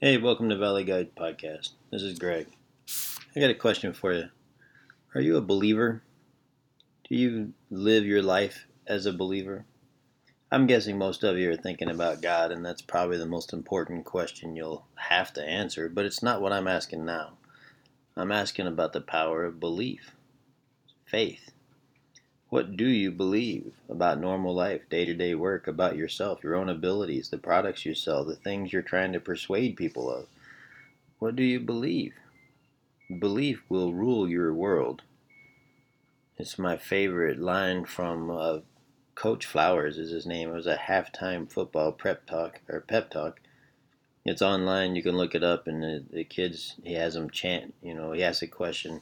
Hey, welcome to Valley Guide Podcast. This is Greg. I got a question for you. Are you a believer? Do you live your life as a believer? I'm guessing most of you are thinking about God, and that's probably the most important question you'll have to answer, but it's not what I'm asking now. I'm asking about the power of belief, faith. What do you believe about normal life, day to day work, about yourself, your own abilities, the products you sell, the things you're trying to persuade people of? What do you believe? Belief will rule your world. It's my favorite line from uh, Coach Flowers is his name. It was a halftime football prep talk or pep talk. It's online. You can look it up, and the, the kids he has them chant. You know, he asks a question,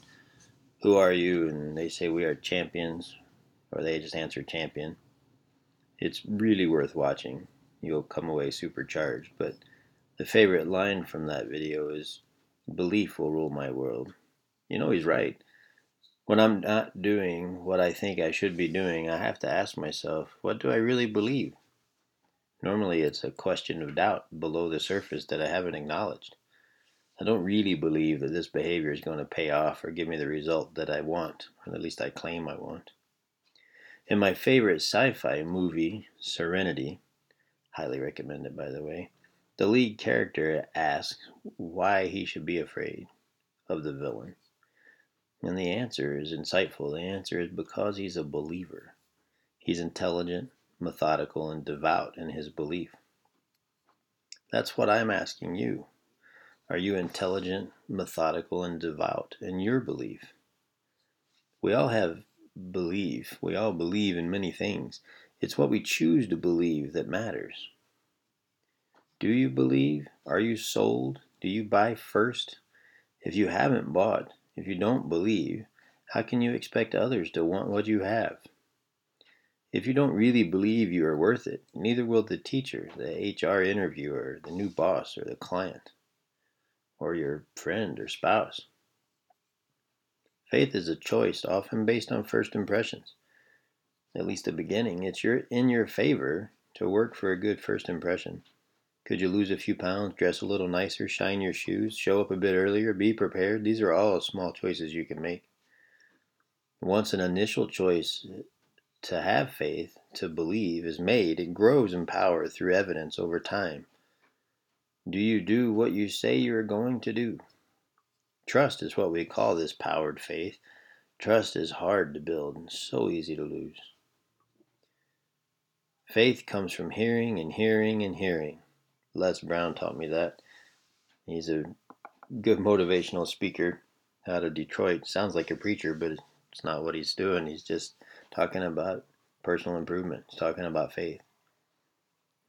"Who are you?" And they say, "We are champions," or they just answer "champion." It's really worth watching. You'll come away supercharged. But the favorite line from that video is, "Belief will rule my world." You know he's right. When I'm not doing what I think I should be doing, I have to ask myself, what do I really believe? Normally, it's a question of doubt below the surface that I haven't acknowledged. I don't really believe that this behavior is going to pay off or give me the result that I want, or at least I claim I want. In my favorite sci fi movie, Serenity, highly recommended by the way, the lead character asks why he should be afraid of the villain. And the answer is insightful. The answer is because he's a believer. He's intelligent, methodical, and devout in his belief. That's what I'm asking you. Are you intelligent, methodical, and devout in your belief? We all have belief. We all believe in many things. It's what we choose to believe that matters. Do you believe? Are you sold? Do you buy first? If you haven't bought, if you don't believe, how can you expect others to want what you have? If you don't really believe you are worth it, neither will the teacher, the HR interviewer, the new boss, or the client, or your friend or spouse. Faith is a choice often based on first impressions. At least the beginning. It's your, in your favor to work for a good first impression. Could you lose a few pounds, dress a little nicer, shine your shoes, show up a bit earlier, be prepared? These are all small choices you can make. Once an initial choice to have faith, to believe, is made, it grows in power through evidence over time. Do you do what you say you are going to do? Trust is what we call this powered faith. Trust is hard to build and so easy to lose. Faith comes from hearing and hearing and hearing. Les Brown taught me that. He's a good motivational speaker out of Detroit. Sounds like a preacher, but it's not what he's doing. He's just talking about personal improvement. He's talking about faith.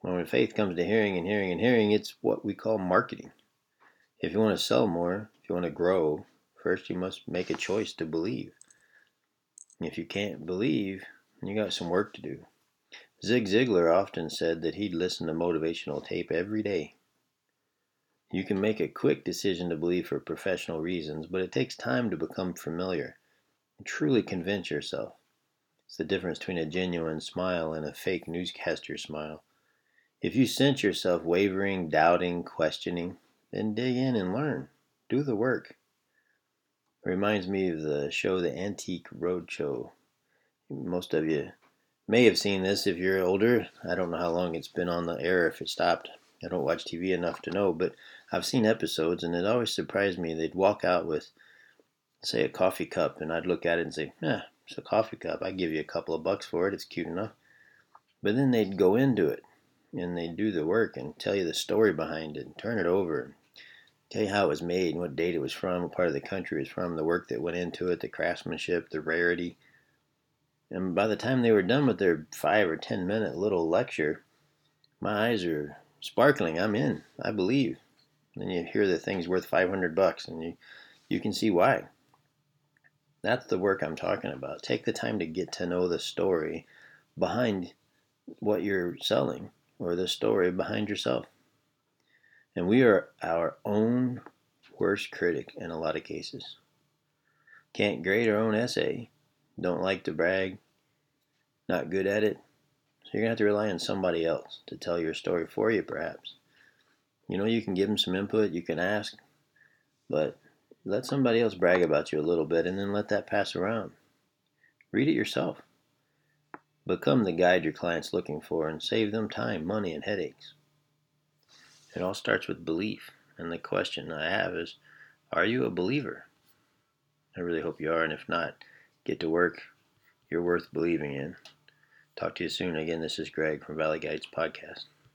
When faith comes to hearing and hearing and hearing, it's what we call marketing. If you want to sell more, if you want to grow, first you must make a choice to believe. And if you can't believe, you got some work to do. Zig Ziglar often said that he'd listen to motivational tape every day. You can make a quick decision to believe for professional reasons, but it takes time to become familiar and truly convince yourself. It's the difference between a genuine smile and a fake newscaster smile. If you sense yourself wavering, doubting, questioning, then dig in and learn. Do the work. It reminds me of the show The Antique Roadshow. Most of you may have seen this if you're older. I don't know how long it's been on the air, if it stopped. I don't watch TV enough to know, but I've seen episodes, and it always surprised me. They'd walk out with, say, a coffee cup, and I'd look at it and say, yeah, it's a coffee cup. I'd give you a couple of bucks for it. It's cute enough. But then they'd go into it, and they'd do the work and tell you the story behind it, and turn it over, and tell you how it was made, and what date it was from, what part of the country it was from, the work that went into it, the craftsmanship, the rarity and by the time they were done with their five or ten minute little lecture, my eyes are sparkling. I'm in. I believe. And you hear the thing's worth 500 bucks, and you, you can see why. That's the work I'm talking about. Take the time to get to know the story behind what you're selling or the story behind yourself. And we are our own worst critic in a lot of cases. Can't grade our own essay don't like to brag, not good at it, so you're going to have to rely on somebody else to tell your story for you, perhaps. You know, you can give them some input, you can ask, but let somebody else brag about you a little bit and then let that pass around. Read it yourself. Become the guide your client's looking for and save them time, money, and headaches. It all starts with belief. And the question I have is Are you a believer? I really hope you are. And if not, get to work. You're worth believing in. Talk to you soon. Again, this is Greg from Valley Guides Podcast.